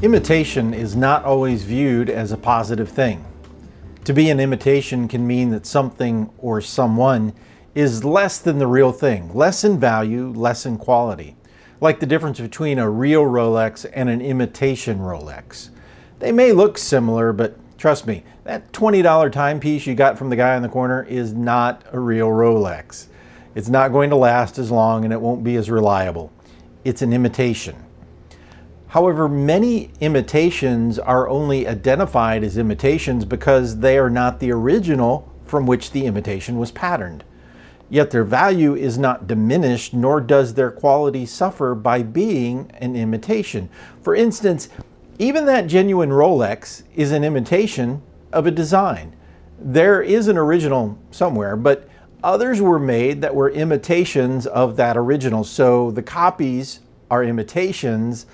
Imitation is not always viewed as a positive thing. To be an imitation can mean that something or someone is less than the real thing, less in value, less in quality. Like the difference between a real Rolex and an imitation Rolex. They may look similar, but trust me, that $20 timepiece you got from the guy in the corner is not a real Rolex. It's not going to last as long and it won't be as reliable. It's an imitation. However, many imitations are only identified as imitations because they are not the original from which the imitation was patterned. Yet their value is not diminished, nor does their quality suffer by being an imitation. For instance, even that genuine Rolex is an imitation of a design. There is an original somewhere, but others were made that were imitations of that original. So the copies are imitations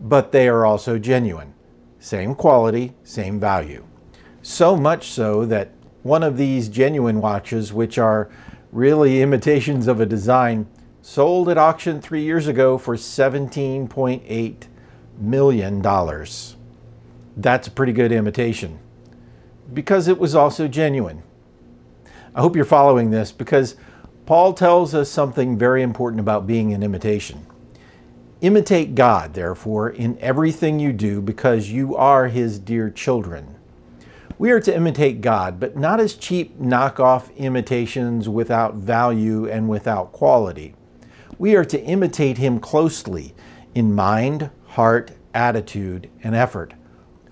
but they are also genuine. Same quality, same value. So much so that one of these genuine watches, which are really imitations of a design, sold at auction three years ago for $17.8 million. That's a pretty good imitation because it was also genuine. I hope you're following this because Paul tells us something very important about being an imitation. Imitate God, therefore, in everything you do, because you are His dear children. We are to imitate God, but not as cheap knockoff imitations without value and without quality. We are to imitate Him closely in mind, heart, attitude, and effort,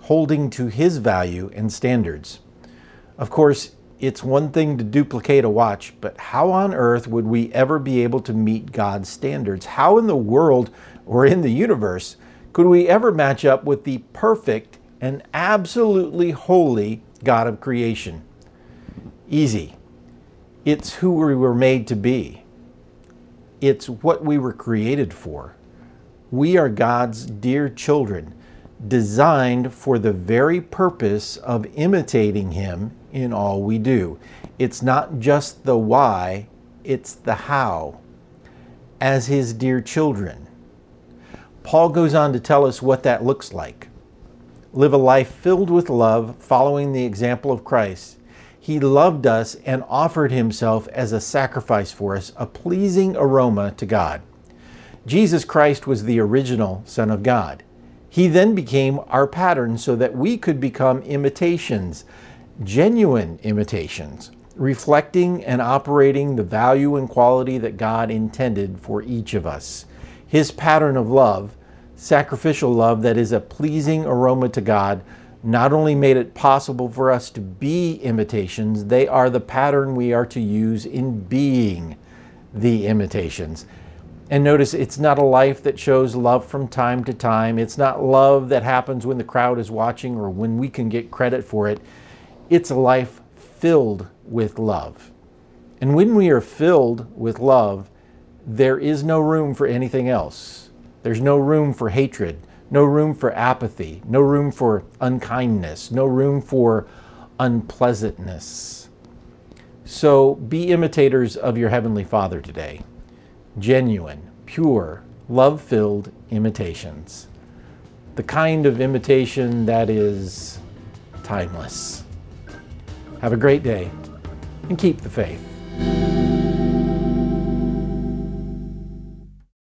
holding to His value and standards. Of course, it's one thing to duplicate a watch, but how on earth would we ever be able to meet God's standards? How in the world or in the universe could we ever match up with the perfect and absolutely holy God of creation? Easy. It's who we were made to be. It's what we were created for. We are God's dear children, designed for the very purpose of imitating Him in all we do. It's not just the why, it's the how. As His dear children, Paul goes on to tell us what that looks like. Live a life filled with love, following the example of Christ. He loved us and offered himself as a sacrifice for us, a pleasing aroma to God. Jesus Christ was the original Son of God. He then became our pattern so that we could become imitations, genuine imitations, reflecting and operating the value and quality that God intended for each of us. His pattern of love sacrificial love that is a pleasing aroma to God not only made it possible for us to be imitations, they are the pattern we are to use in being the imitations. And notice it's not a life that shows love from time to time. It's not love that happens when the crowd is watching or when we can get credit for it. It's a life filled with love. And when we are filled with love, there is no room for anything else. There's no room for hatred, no room for apathy, no room for unkindness, no room for unpleasantness. So be imitators of your Heavenly Father today. Genuine, pure, love filled imitations. The kind of imitation that is timeless. Have a great day and keep the faith.